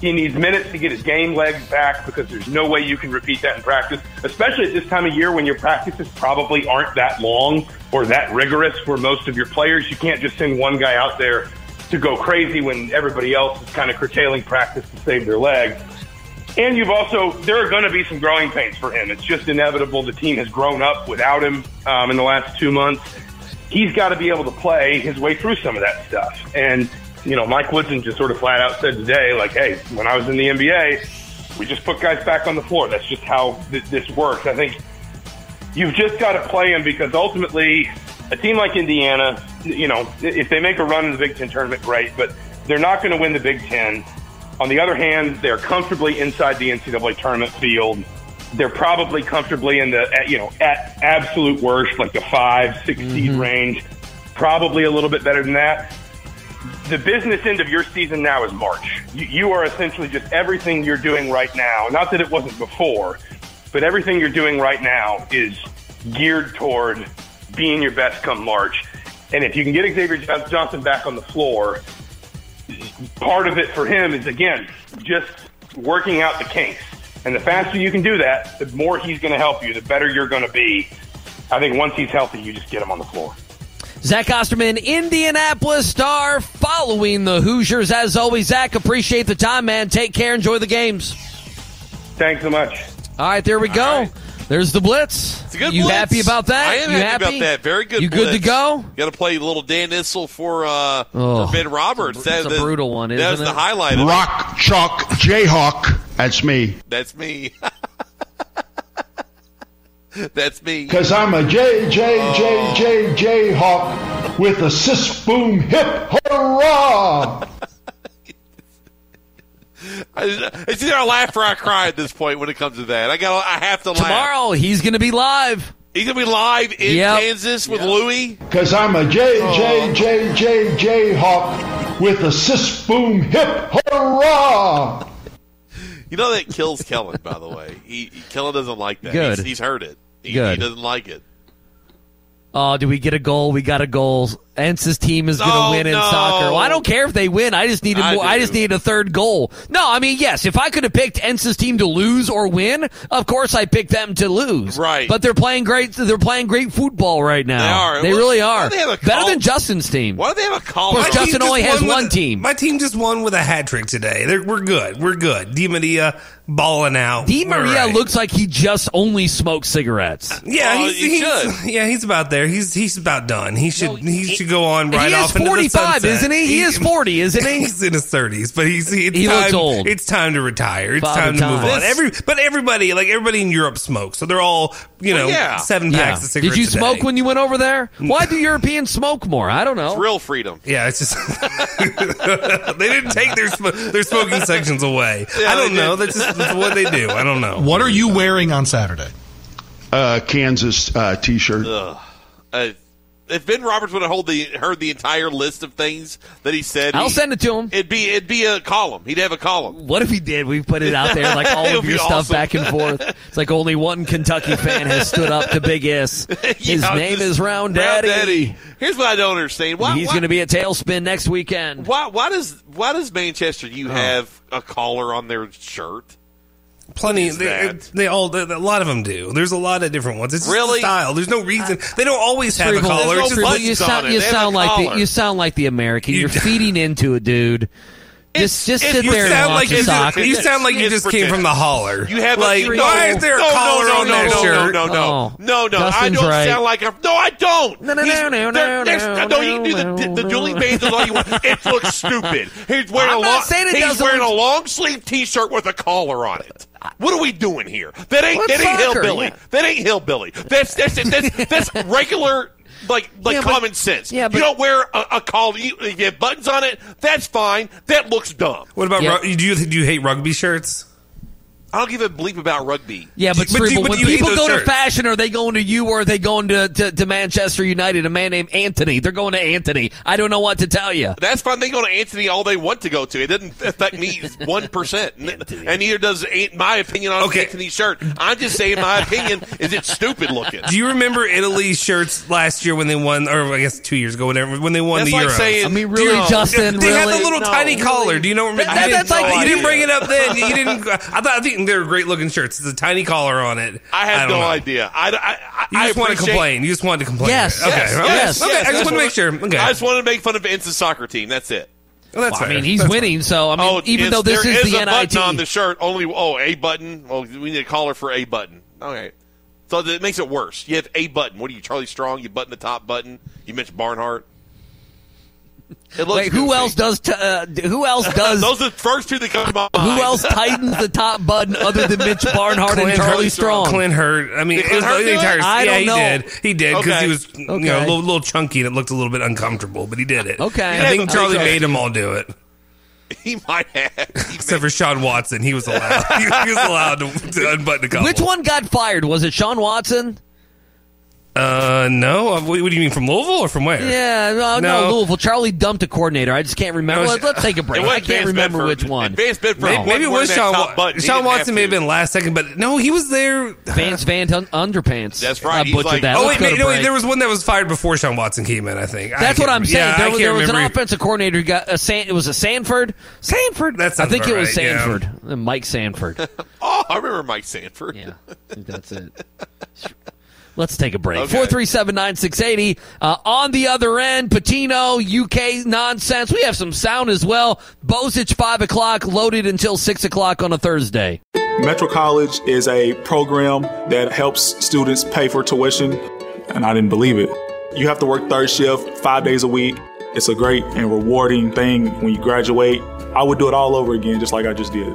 He needs minutes to get his game legs back because there's no way you can repeat that in practice, especially at this time of year when your practices probably aren't that long or that rigorous for most of your players. You can't just send one guy out there to go crazy when everybody else is kind of curtailing practice to save their legs. And you've also, there are going to be some growing pains for him. It's just inevitable. The team has grown up without him um, in the last two months. He's got to be able to play his way through some of that stuff. And, you know, Mike Woodson just sort of flat out said today, like, hey, when I was in the NBA, we just put guys back on the floor. That's just how th- this works. I think you've just got to play him because ultimately, a team like Indiana, you know, if they make a run in the Big Ten tournament, great, but they're not going to win the Big Ten. On the other hand, they're comfortably inside the NCAA tournament field. They're probably comfortably in the, at, you know, at absolute worst, like the five, 6 seed mm-hmm. range. Probably a little bit better than that. The business end of your season now is March. You, you are essentially just everything you're doing right now. Not that it wasn't before, but everything you're doing right now is geared toward being your best come March. And if you can get Xavier Johnson back on the floor, part of it for him is again just working out the kinks. And the faster you can do that, the more he's going to help you, the better you're going to be. I think once he's healthy, you just get him on the floor. Zach Osterman, Indianapolis Star, following the Hoosiers. As always, Zach, appreciate the time, man. Take care. Enjoy the games. Thanks so much. All right, there we go. right. There's the blitz. It's a good you blitz. happy about that? I am you happy, about that. Very good You good to blitz. go? Got to play a little Dan Issel for, uh, Oh, for Ben Roberts. that's a the- brutal one, That was isn't the highlight. Of it. Rock Chalk Jayhawk. That's me. That's me. (laughs) That's me. Because I'm a J, J, J, J, Jayhawk with a sis boom hip hurrah. I, it's either I laugh or I cry at this point when it comes to that. I got. I have to laugh. Tomorrow, he's going to be live. He's gonna be live in Yep. Kansas with Louis. Because I'm a J, J, oh. J, J, Jayhawk with a sis boom hip hurrah. You know that kills Kellen, by the way. He, he Kellen doesn't like that. Good. He's, he's heard it. He, Good. he doesn't like it. Oh, do we get a goal? We got a goal. Ence's team is going to No, win in no. soccer. Well, I don't care if they win. I just needed I more. I just needed a third goal. No, I mean, yes, if I could have picked Ence's team to lose or win, of course I picked them to lose. Right. But they're playing great. They're playing great football right now. They are. They Well, really why are. do they have a Better than Justin's team. Why do they have a call? Of course. Justin only has one with- team. My team just won with a hat trick today. They're, we're good. We're good. Di Maria balling out. Di Maria right. looks like he just only smokes cigarettes. Yeah, Well, he's, he he's- should. yeah, he's about there. He's he's about done. He should he should go on right he is off into the 45, sunset. isn't he? He is 40, isn't he? (laughs) He's in his thirties, but he's he, it's He time, looks old. It's time to retire. It's Father time to time. move on. This- Every but everybody like everybody in Europe smokes, so they're all you know Well, yeah. seven Yeah. packs of cigarettes. Did you a day. smoke when you went over there? Why do Europeans smoke more? I don't know. Real freedom. Yeah, it's just (laughs) they didn't take their sm- their smoking sections away. Yeah, I don't know. That's just that's what they do. I don't know. What are you wearing on Saturday? Uh, Kansas uh, T-shirt. Ugh. Uh, if Ben Roberts would have hold the, heard the entire list of things that he said, I'll he- send it to him. It'd be it'd be a column. He'd have a column. What if he did? We put it out there like (laughs) all of your stuff awesome. back and forth. It's like only one Kentucky fan has stood up to Big S. (laughs) His Yeah, name is Round Round Daddy. Daddy. Here's what I don't understand. Why, He's going to be a Tailspin next weekend. why, why does why does Manchester Oh. you have a collar on their shirt? Plenty. They, they all. they- a lot of them do. There's a lot of different ones. It's just Really? the style. There's no reason. Uh, they don't always have a collar. No just- you sound, you They have a sound like the you sound like the American. You- You're feeding into it, dude. Just just sit you there and watch like the you soccer. you sound like you It's just came from the holler. You have like a, no, why is there a no, collar no, on no, that no, shirt? No, no, no, Oh. no, no. I don't right. sound like a. No, I don't. No, no, He's- no, no, no, no, no. You can do no, the, the, the no, Julie no. Baines all you want. It looks stupid. He's wearing I'm a long. he's wearing a long sleeve T-shirt with a collar on it. What are we doing here? That ain't Well, that ain't soccer, hillbilly. yeah. That ain't hillbilly. That's that's that's, that's (laughs) regular. Like like Yeah, but- common sense. yeah, but- you don't wear a, a collar. You, you have buttons on it. That's fine. That looks dumb. What about Yeah. do you do you hate rugby shirts? I don't give a bleep about rugby. Yeah, but, But do but when do you people those go to fashion, are they going to you or are they going to, to, to Manchester United? A man named Anthony. They're going to Anthony. I don't know what to tell you. That's fine. They go to Anthony all they want to go to. It doesn't affect me one percent, (laughs) and neither does my opinion on Okay. Anthony's shirt. I'm just saying my opinion is it's stupid looking. Do you remember Italy's shirts last year when they won, or I guess two years ago, whatever, when they won That's the like Euros? saying- I mean, Do you really, know- Justin, they had the little No, tiny really. collar. Do you know? Remember, That- you that's didn't- like- you didn't bring it up then. You didn't. I thought I think they're great looking shirts. It's a tiny collar on it. I had don't no know. idea. I, I, I, You I just want to complain. You just wanted to complain. Yes, Okay. yes, okay. yes, Okay. yes, I just want to make sure. Okay. I just wanted to make fun of Ence's soccer team. That's it. Well, that's I mean, he's That's winning, so I mean, oh, even though this there is is the a button on the shirt, only oh a button. Oh, we need a collar for a button. Okay, so it makes it worse. You have a button. What are you, Charlie Strong? You button the top button. You mentioned Barnhart. It looks Wait, who goofy. else does? T- uh, who else (laughs) does? Those are the first two that come to my who else tightens the top button other than Mitch (laughs) Barnhart and Charlie Hurt- Strong? Clint Hurt. I mean, it was Hurt the entire. I yeah, don't he know. did. He did because Okay. he was you know, a little, little chunky and it looked a little bit uncomfortable, but he did it. Okay. I think Charlie okay. made them all do it, (laughs) He might have. He except for Shawn Watson. He was allowed. he, he was allowed to, to unbutton a couple. Which one got fired? Was it Shawn Watson? Uh, no. Uh, What, what do you mean from Louisville or from where? Yeah, no, no, No. Louisville. Charlie dumped a coordinator. I just can't remember. No, Let, us take a break. I can't remember Bedford. which one. Vance Bedford. Maybe, maybe it wasn't was wearing Shawn. Wa- top button. He Shawn Watson may have been last second, but no, he was there. Vance (laughs) Van Un- Underpants. That's right. I butchered like- that. Oh wait, wait, no, wait, there was one that was fired before Shawn Watson came in. I think. I That's what I'm saying. Yeah, there I was, can't there was an remember. offensive coordinator who got a San, it was a Sanford. Sanford. That I think it was right. Sanford. Mike Sanford. (laughs) Oh, I remember Mike Sanford. yeah, that's it. (laughs) Let's take a break. Okay. Four three seven nine six eighty. Uh, on the other end, Pitino UK nonsense. We have some sound as well. Bozich five o'clock, loaded until six o'clock on a Thursday. Metro College is a program that helps students pay for tuition, and I didn't believe it. You have to work third shift five days a week. It's a great and rewarding thing when you graduate. I would do it all over again, just like I just did.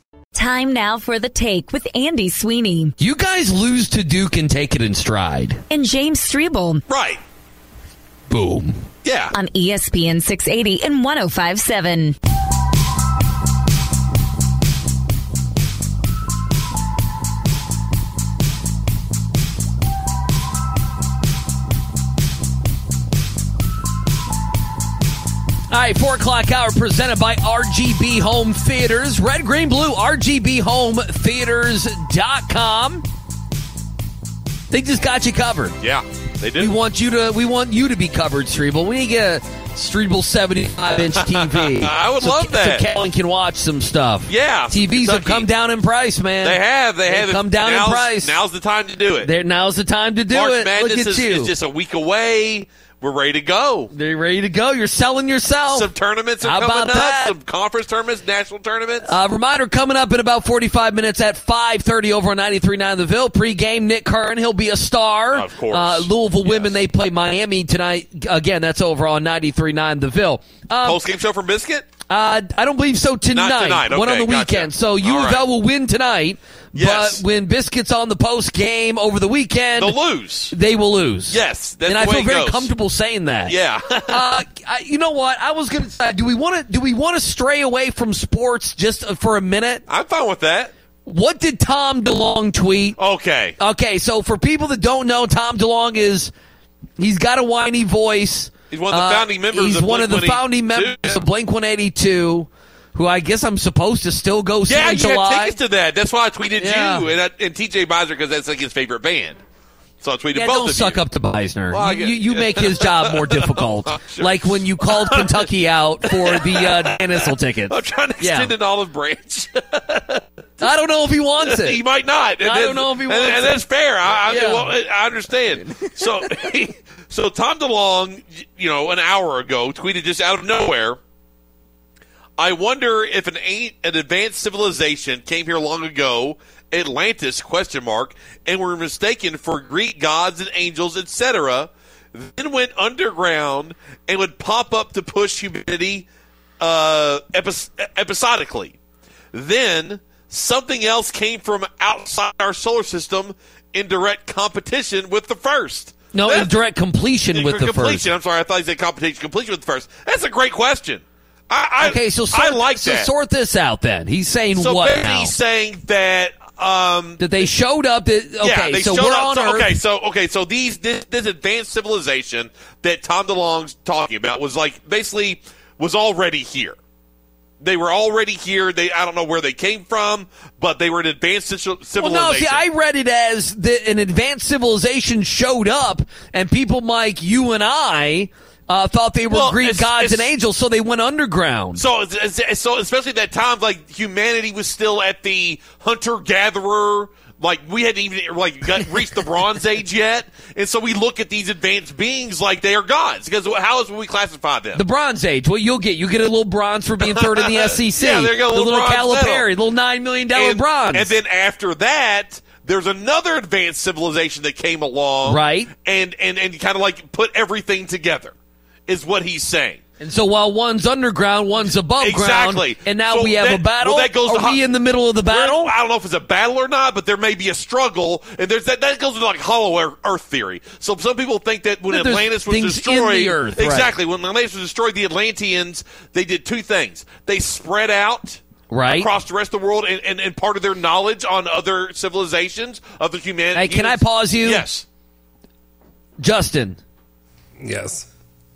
Time now for the take with Andy Sweeney You guys lose to Duke and take it in stride. and James Strebel. Right. Boom. Yeah. On ESPN 680 and 1057. All right, four o'clock hour presented by RGB Home Theaters. Red, green, blue, RGBHomeTheaters.com. They just got you covered. Yeah, they did. We want you to we want you to be covered, Strebel. We need to get a Strebel 75 inch (laughs) TV. I would so, love that. So Kellen can watch some stuff. Yeah, TVs have come down in price, man. They have. They have. come down in price. Now's the time to do it. There, now's the time to do March it. Madness Look at is, you. is just a week away. We're ready to go. They're ready to go. You're selling yourself. Some tournaments are How coming about up. that? Some conference tournaments, national tournaments. Uh, reminder coming up in about 45 minutes at 5.30 over on 93.9 The Ville. Pre-game, Nick Kern. He'll be a star. Of course. Uh, Louisville women, they play Miami tonight. Again, that's over on 93.9 The Ville. Um, Post game show from Biscuit. Uh, I don't believe so tonight. tonight. One on Okay, the gotcha. weekend. So U All of L right. will win tonight. Yes. But when Biscuits on the post game over the weekend, They'll lose. they will lose. Yes, that's and I feel very goes. comfortable saying that. Yeah. (laughs) uh, I, you know what? I was going to say, do we want to do we want to stray away from sports just for a minute? I'm fine with that. What did Tom DeLonge tweet? Okay. Okay, so for people that don't know, Tom DeLonge is he's got a whiny voice. He's one of the Uh, founding members He's of one of the Blink-182. founding members of Blink One Eighty Two, who I guess I'm supposed to still go see Yeah, in you July. tickets to that. That's why I tweeted Yeah. you and, I, and TJ Beiser because that's like his favorite band. So I tweeted Yeah, both don't of suck you. up to Beisner. Well, you, you, you make his job more (laughs) difficult. Sure. Like when you called (laughs) Kentucky out for the uh, Dan Issel tickets. I'm trying to Yeah. extend an olive branch. (laughs) I don't know if he wants it. he might not. And I don't know if he and, wants and it. that's fair. I, I, Yeah. well, I understand. So, so Tom DeLonge, you know, an hour ago, tweeted just out of nowhere. I wonder if an an advanced civilization came here long ago, Atlantis question mark, and were mistaken for Greek gods and angels, etc. Then went underground and would pop up to push humanity uh, epis- episodically. Then something else came from outside our solar system in direct competition with the first. No, in direct completion with for the first. I'm sorry, I thought you said competition completion with the first. That's a great question. I, I Okay, so sort, I like so that. sort this out then. He's saying so what now? he's saying that um, that they showed up. That, okay, yeah, they so showed we're up. on so, Earth. Okay, so okay, so these this, this advanced civilization that Tom DeLonge's talking about was like basically was already here. They were already here. They I don't know where they came from, but they were an advanced ci- Well, civilization. no, see, I read it as that an advanced civilization showed up, and people like you and I uh, thought they were Well, Greek it's- gods and angels, so they went underground. So, it's- it's- so especially that time, like humanity was still at the hunter gatherer. Like we hadn't even like got, (laughs) reached the Bronze Age yet, and so we look at these advanced beings like they are gods. Because how else would we classify them? The Bronze Age. Well, you'll get? You get a little bronze for being third in the SEC. (laughs) Yeah, there you go, The little little Calipari, little nine million dollar and, bronze. and then after that, there's another advanced civilization that came along, Right. And and and kind of like put everything together, is what he's saying. And so while one's underground, one's above Exactly. ground, and now So we have that- a battle. well, that goes Are to ho- we in the middle of the battle? I don't know if it's a battle or not, but there may be a struggle, and there's that. That goes into like hollow Earth theory. So some people think that when That Atlantis was things in destroyed, the earth, right. exactly when Atlantis was destroyed, the Atlanteans they did two things. They spread out. Right. across the rest of the world, and, and, and part of their knowledge on other civilizations, other humanity. Hey, can I pause you? Yes. Justin. Yes.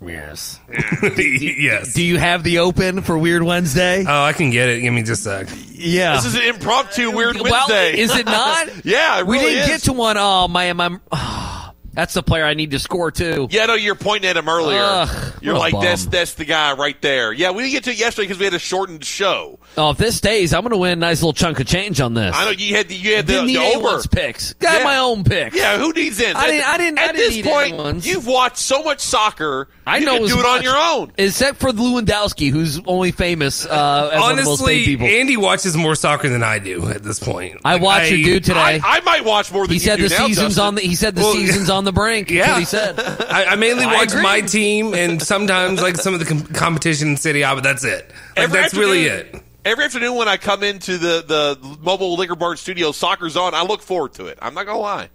Yes. (laughs) (laughs) yes. Do you have the open for Weird Wednesday? Oh, I can get it. Give me just a sec. Yeah. This is an impromptu weird well, Wednesday. is it not? (laughs) yeah, it we really didn't is. get to one. Oh man, I'm. That's the player I need to score too. Yeah, no, you're pointing at him earlier. Ugh, you're like, that's that's the guy right there. Yeah, we didn't get to it yesterday because we had a shortened show. Oh, if this stays, I'm going to win a nice little chunk of change on this. I know you had the, you had the, didn't the over picks. Got Yeah. my own picks. Yeah, who needs in? I didn't- I didn't- At I didn't this point, anyone's. you've watched so much soccer. I you know can do it on your own. Except for Lewandowski, who's only famous uh, as one of the most Honestly, people. Andy watches more soccer than I do at this point. I watched your dude today. I, I might watch more than he you said do the now, season's Justin. on the. He said the Well, (laughs) season's on the brink. Yeah. what he said. I, I mainly I watch agree. my team and sometimes like some of the com- competition in Serie A, but that's it. Like, Every that's really it. Every afternoon when I come into the, the mobile liquor bar studio, soccer's on. I look forward to it. I'm not gonna lie.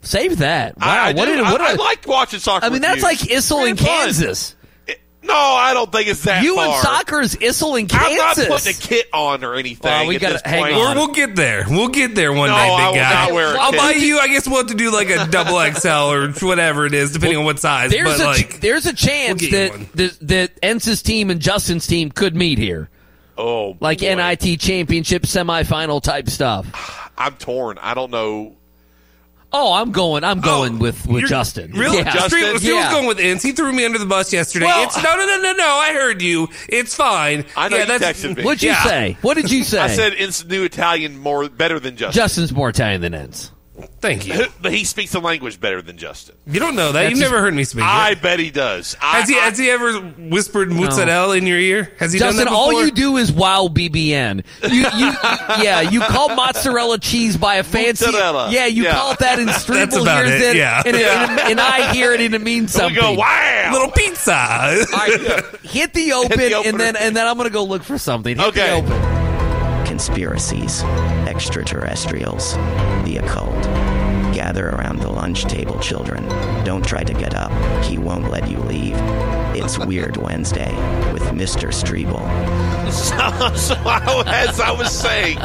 Save that. Wow. I, I what did, what I, I a- like watching soccer. I mean, with that's you. like Issel in It's fun. Kansas. No, I don't think it's that You far. and soccer is Issel in I'm not Kansas. putting a kit on or anything. Well, we at gotta- this hang point. on. We'll, we'll get there. We'll get there one No, day, I big will guy. not wear a I'll kit. buy you. I guess we'll have to do like a (laughs) double XL or whatever it is, depending on what size. There's but a like, there's a chance we'll that, one. that that Ence's team and Justin's team could meet here, Oh, like boy. NIT championship semifinal type stuff. I'm torn. I don't know. Oh, I'm going. I'm oh. going with with Justin. Really? Yeah. Justin? If he was going with Ince, he threw me under the bus yesterday. Well- it's no, no, no, no, no. I heard you. It's fine. I know yeah, you that's, texted me. What'd you Yeah. say? What did you (laughs) say? I said it's new Italian more better than Justin. Justin's more Italian than Ence. Thank you. (laughs) But he speaks the language better than Justin. You don't know that. That's You've never heard me speak. I it. bet he does. I, Has he? I- Has he ever whispered mozzarella in your ear? Has he Justin, done that all you do is wow BBN. You, you, (laughs) yeah, you call mozzarella cheese by a fancy. Mozzarella. Yeah, you Yeah. call it that, and (laughs) Strebel about hears it, it, yeah. and, Yeah. and, and I hear it, and it means we something. go wow. little pizza. All right, hit the open, the and then and then I'm gonna go look for something. Hit the Okay. open. conspiracies, extraterrestrials, the occult. Gather around the lunch table, children. Don't try to get up. He won't let you leave. It's Weird Wednesday with Mr. Strebel. (laughs) So, so I, as I was saying,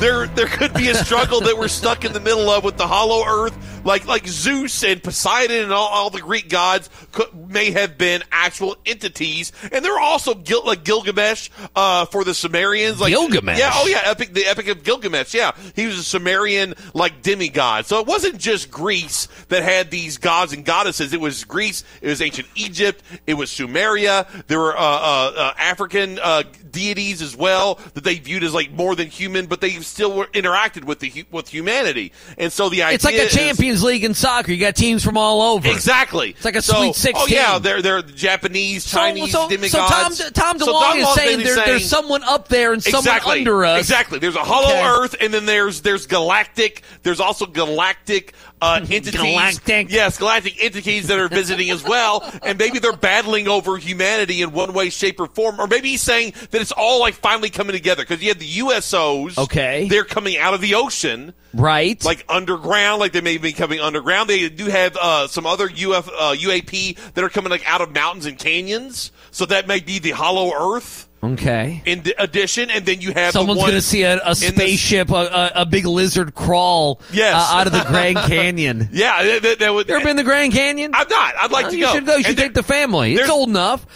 there there could be a struggle that we're stuck in the middle of with the Hollow Earth, like like Zeus and Poseidon and all, all the Greek gods could, may have been actual entities, and there are also Gil, like Gilgamesh uh, for the Sumerians, like Gilgamesh? Yeah, oh yeah, epic the Epic of Gilgamesh. Yeah, he was a Sumerian like demigod. So it wasn't just Greece that had these gods and goddesses. It was Greece. It was ancient Egypt. It was Sumeria. There were uh, uh, uh, African uh, deities as well that they viewed as like more than human, but they still were interacted with the with humanity. And so the idea It's like a is- Champions League in soccer. You got teams from all over. Exactly. It's like a So- Sweet 16. Oh yeah, they're they're Japanese, Chinese so, so, demigods. so Tom, Tom So DeLonge is saying there, saying- there's someone up there and someone exactly. under us. Exactly. There's a hollow Okay. Earth, and then there's there's galactic. There's also galactic uh, (laughs) entities. Galactic. Yes, galactic entities that are visiting as well, and maybe they're battling over humanity in one way, shape, or form. Or maybe he's saying that it's all like finally coming together because you had the USOs. Okay. they're coming out of the ocean. Right. Like underground, like they may be coming underground. They do have uh, some other UF, uh, UAP that are coming like out of mountains and canyons. So that may be the Hollow Earth okay. in addition, and then you have Someone's going to see a, a in the- spaceship, a, a, a big lizard crawl Yes. uh, out of the Grand Canyon. (laughs) Yeah, that, that, that would. You ever been to the Grand Canyon? I'm not. I'd like Uh, to you go. should go. You should And take the family. It's old enough.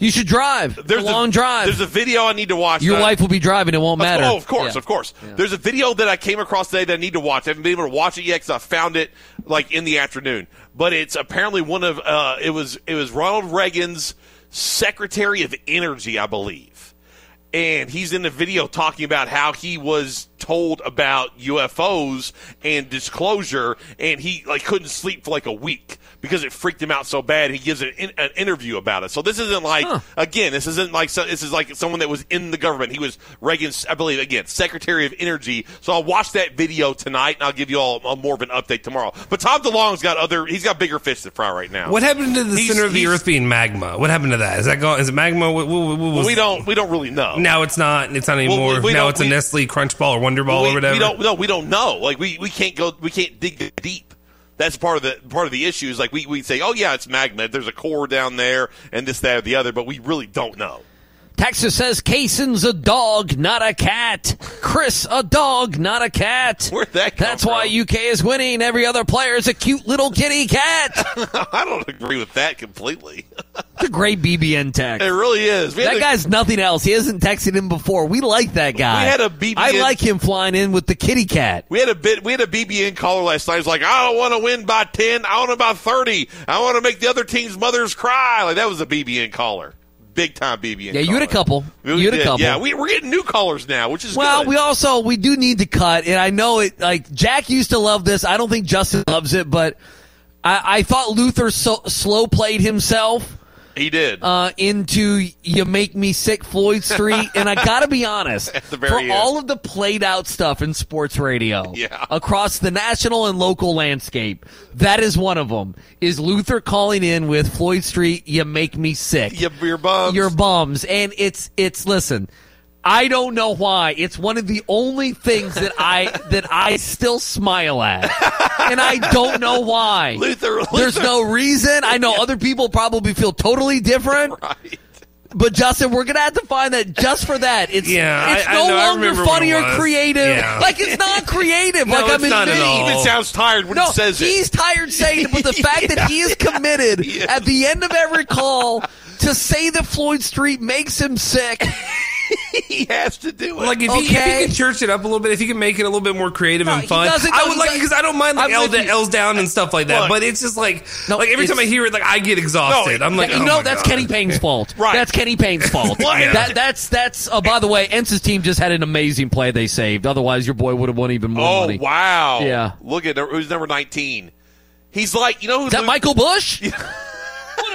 You should drive. There's a long drive. There's a video I need to watch. Your wife will be driving. It won't matter. Oh, of course, Yeah. of course. There's a video that I came across today that I need to watch. I haven't been able to watch it yet because I found it like in the afternoon. But it's apparently one of uh, it was it was Ronald Reagan's Secretary of Energy, I believe, and he's in the video talking about how he was told about UFOs and disclosure, and he like couldn't sleep for like a week because it freaked him out so bad. He gives an, in, an interview about it. So this isn't like again, this isn't like so, this is like someone that was in the government. He was Reagan's, I believe, again, Secretary of Energy. So I'll watch that video tonight, and I'll give you all a, more of an update tomorrow. But Tom DeLonge's got other, he's got bigger fish to fry right now. What happened to the He's- center of the Earth being magma? What happened to that? Is that gone? Is it magma? What, what, what we don't, we don't really know. Now it's not. It's not Well, anymore. we- we now it's a Nestle Crunch Ball or Wonder Ball we, or whatever. We don't, no, we don't know. Like we, we can't go, we can't dig deep. That's part of the part of the issue. Is like we we say, oh yeah, it's magma. There's a core down there, and this, that, or the other, but we really don't know. Texas says Cason's a dog, not a cat. Chris, a dog, not a cat. Where'd that come That's why UK is winning. Every other player is a cute little kitty cat. (laughs) I don't agree with that completely. (laughs) It's a great BBN text. It really is. We That guy's nothing else. He hasn't texted him before. We like that guy. We had a BBN I like him flying in with the kitty cat. We had a bit. We had a BBN caller last night. He's like, I don't want to win by ten. I want to by thirty. I want to make the other team's mothers cry. Like that was a BBN caller, big time BBN. Yeah, you had a couple. You had a couple. Yeah, we, we're getting new callers now, which is Well, good. we also we do need to cut, and I know it. Like Jack used to love this. I don't think Justin loves it, but I, I thought Luther so, slow played himself he did. uh, into "You Make Me Sick" Floyd Street, and I got to be honest, (laughs) the very for end. all of the played out stuff in sports radio, Yeah. across the national and local landscape, that is one of them. Is Luther calling in with Floyd Street? You make me sick. You- your bums. Your bums, and it's it's listen. I don't know why. It's one of the only things that I (laughs) that I still smile at. and I don't know why. Luther, There's no reason. I know other people probably feel totally different. Right. But Justin, we're gonna have to find that just for that. It's Yeah, it's I- I no know, longer funny or creative. Yeah. Like it's not (laughs) creative. No, like I'm not at admitting. all. He even sounds tired when No, he says it. he's tired saying it, but the (laughs) fact that he is committed at the end of every call to say that Floyd Street makes him sick. (laughs) he has to do it. Like if, he, if he can church it up a little bit, if he can make it a little bit more creative No, and fun, I would like because I don't mind like I'm L, with you. L's down and stuff like that. Look. but it's just like No, like every time I hear it, like I get exhausted. No, I'm like, you oh know that's God. Kenny Payne's fault. (laughs) Right. That's Kenny Payne's fault. (laughs) What? That that's that's. Oh, by the way, Ence's team just had an amazing play they saved. Otherwise, your boy would have won even more oh money. wow! Yeah. Look at who's number nineteen. He's like you know who Is that Lu- Michael Bush?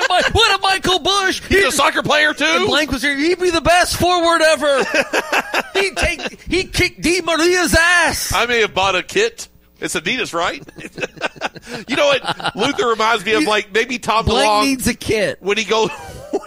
What, a, what a Michael Bush! He's a soccer player too. And. Blank was here. He'd be the best forward ever. (laughs) he take he kicked Di Maria's ass. I may have bought a kit. It's Adidas, right? (laughs) you know what? Luther reminds me of like maybe Tom Blank DeLonge needs a kit. when he goes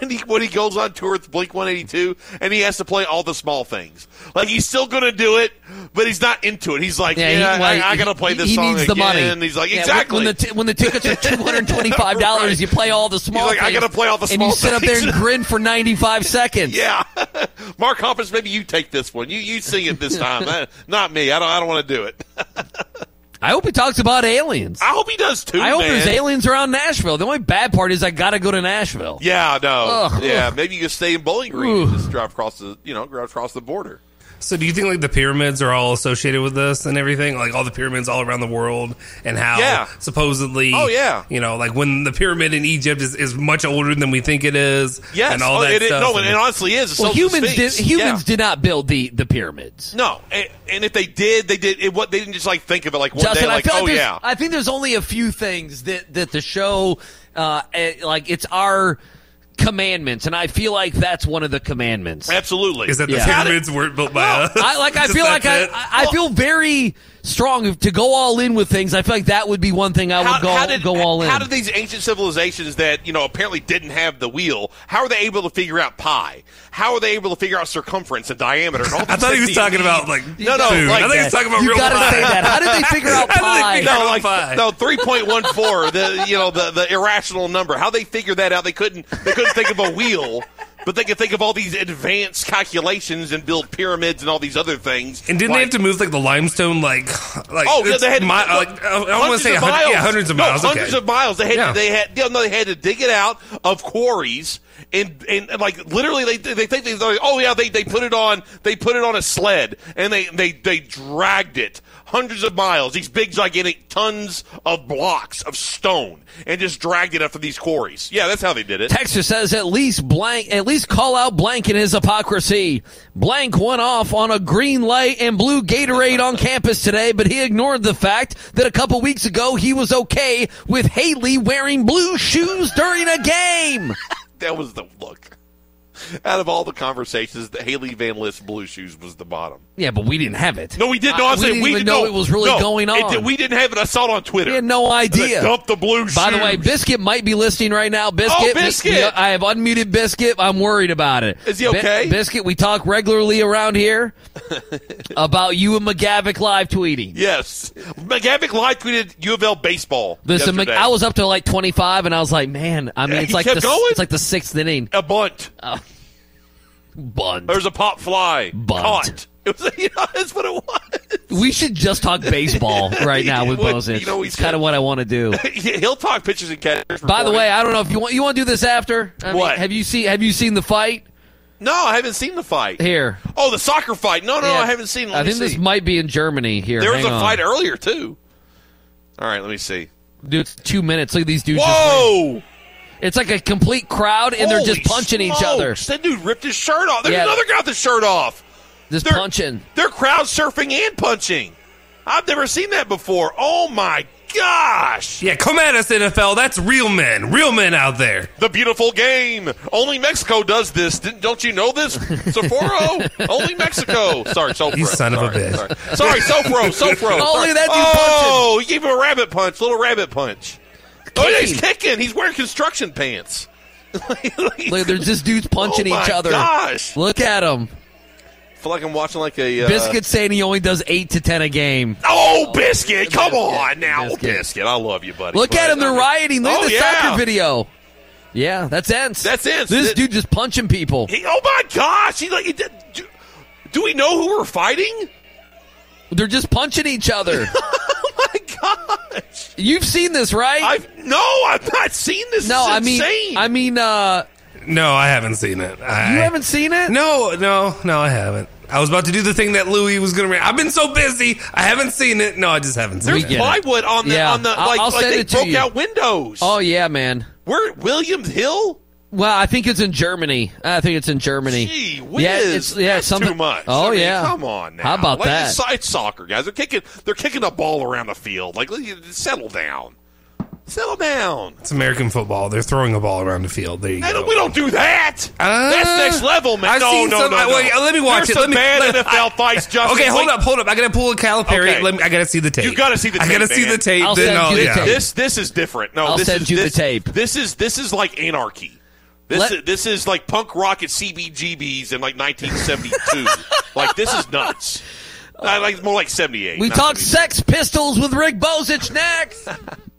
when he when he goes on tour with Blink 182 and he has to play all the small things. Like he's still going to do it, but he's not into it. He's like, yeah, he- well, I, I got to he- play this he song needs the money. And he's like, Yeah, exactly. When the, t- when the tickets are (laughs) two hundred twenty five dollars, Right. you play all the small. He's like, I gotta play all the and small you sit up there and grin for ninety five seconds. yeah, (laughs) Mark Hoppus, maybe you take this one. You you sing it this time, (laughs) Uh, not me. I don't I don't want to do it. I hope he talks about aliens. I hope he does too. I hope man. there's aliens around Nashville. The only bad part is I got to go to Nashville. Yeah, no, Ugh. yeah. Maybe you can stay in Bowling Green and just drive across the you know drive across the border. So do you think like the pyramids are all associated with this and everything? Like all the pyramids all around the world and how Yeah. supposedly Oh, yeah. You know, like when the pyramid in Egypt is, is much older than we think it is. Yes, And all oh, that it, it- stuff. no, and it honestly is. It's Well, also humans did humans Yeah. did not build the the pyramids. No, and, and if they did, they did. It, what they didn't just like think of it like one Justin, day, like I feel oh like there's, yeah, I think there's only a few things that that the show, uh, eh, like it's our commandments, and I feel like that's one of the commandments. absolutely. is that the Yeah. pyramids weren't built by us? I like. I feel like I. I I feel very strong to go all in with things. I feel like that would be one thing I would How, go how did, go all in. How did these ancient civilizations that you know apparently didn't have the wheel? How are they able to figure out pi? How are they able to figure out circumference and diameter? And all (laughs) I thought he was talking you about like no, no, food. like I think he was talking about You real gotta pie. say that. How did they figure (laughs) out How did they pi? figure no, out like pie? no three point one four. The you know the the irrational number. How they figure that out? They couldn't. They couldn't think of a wheel. But they could think of all these advanced calculations and build pyramids and all these other things. And didn't Like- they have to move like the limestone, like like Oh, yeah, they had mi- like, I want to hundreds say of hundred- miles. yeah, hundreds of No, miles. okay. hundreds of miles. They had Yeah. to, they had know, they had to dig it out of quarries and and, and, like literally they they think they they're like, oh yeah they, they put it on they put it on a sled and they they they dragged it hundreds of miles these big gigantic tons of blocks of stone and just dragged it up from these quarries. Yeah, that's how they did it. Texas says at least blank, at least call out blank in his hypocrisy. Blank went off on a green light and blue Gatorade on campus today, but he ignored the fact that a couple weeks ago he was okay with Hailey wearing blue shoes during a game. (laughs) that was the look. (laughs) Out of all the conversations, the Hailey Van Lith blue shoes was the bottom. Yeah, but we didn't have it. No, we didn't. No, Uh, I'm we didn't we even didn't know know it was really No, going on. did- we didn't have it. I saw it on Twitter. We had no idea. Dump the blue By the way, Biscuit might be listening right now. Biscuit, Oh, Biscuit! we- I have unmuted Biscuit. I'm worried about it. Is he okay? Biscuit, we talk regularly around here (laughs) about you and McGavick live tweeting. Yes, McGavick live tweeted U of L baseball. Listen, Mc- I was up to like 25, and I was like, man, I mean, Yeah, it's like the, going? it's like the sixth inning. a bunt. Bunt. There's a pop fly Bunt. caught. It was, (laughs) you know, that's what it was. We should just talk baseball (laughs) right now with Would- Bozich. you know, it's he's- kind of what I want to do. (laughs) He'll talk pitchers and catchers. By the way, I don't know if you want you want to do this after. I mean, What? have you seen Have you seen the fight no, I haven't seen the fight. here? Oh, the soccer fight. No, no, Yeah. I haven't seen. Let I think this might be in Germany. Here, There was hang a on. fight earlier too. All right, let me see. Dude, it's two minutes. Look at these dudes. just Whoa! It's like a complete crowd, and they're just Holy punching each other. That dude ripped his shirt off. There's Yeah. another guy with his shirt off. Just They're- punching. They're crowd surfing and punching. I've never seen that before. Oh my gosh! Yeah, come at us, NFL. That's real men. Real men out there. The beautiful game. Only Mexico does this. Didn't, don't you know this? (laughs) Soforo? Only Mexico. Sorry, Sofro. You son of a bitch. Sorry, sorry Sofro. Sofro. Oh, look Sorry. at that dude Oh, you gave him a rabbit punch. Little rabbit punch. Oh, yeah, he's Kicking. kicking. He's wearing construction pants. (laughs) Look, there's just dudes punching Oh, each other. gosh. Look at them. feel like I'm watching like a uh, Biscuit saying he only does eight to ten a game. Oh, biscuit! Come Biscuit, on now, Biscuit. biscuit. I love you, buddy. Look but- at him, they're rioting. Look Oh, at the yeah. soccer video. Yeah, that's Ents. That's Ents. This It- dude just punching people. He, oh my gosh! He like. he did- Do, do we know who we're fighting? They're just punching each other. (laughs) oh my gosh! You've seen this, right? I've no, I've not seen this. no, It's I mean, insane. I mean, uh, No, I haven't seen it. I, you haven't seen it? No, no, no, I haven't. I was about to do the thing that Louis was going to. I've been so busy, I haven't seen it. No, I just haven't seen There's it. get it. plywood on the Yeah, on the I'll- like, I'll like they it to broke you. out windows. Oh yeah, man. Where Williams Hill? Well, I think it's in Germany. I think it's in Germany. Gee whiz, yeah, it's yeah, that's something too much. Oh I mean, yeah, come on now. How about Like, that? It's, it's soccer, guys. They're kicking. They're kicking the ball around the field. Like, settle down. Settle down. It's American football. They're throwing a ball around the field. There you Hey, go. we don't do that. Uh, That's next level, man. I've no, seen no, some- no, no. wait, let me watch There's it. Some Let me- bad let- NFL fights, Justin. Okay, hold Wait. up, hold up. I gotta pull a Calipari. Okay. Let me, I gotta see the tape. You got to see the tape, I gotta see the tape. I'll then send I'll- you the yeah. tape. This this is different. No, I'll this send is you the tape. This is this is like anarchy. This Let- is, this is like punk rock at CBGBs in like 1972. (laughs) like this is nuts. Uh, like more like 78. we not talk Sex Pistols with Rick Bozich next. (laughs)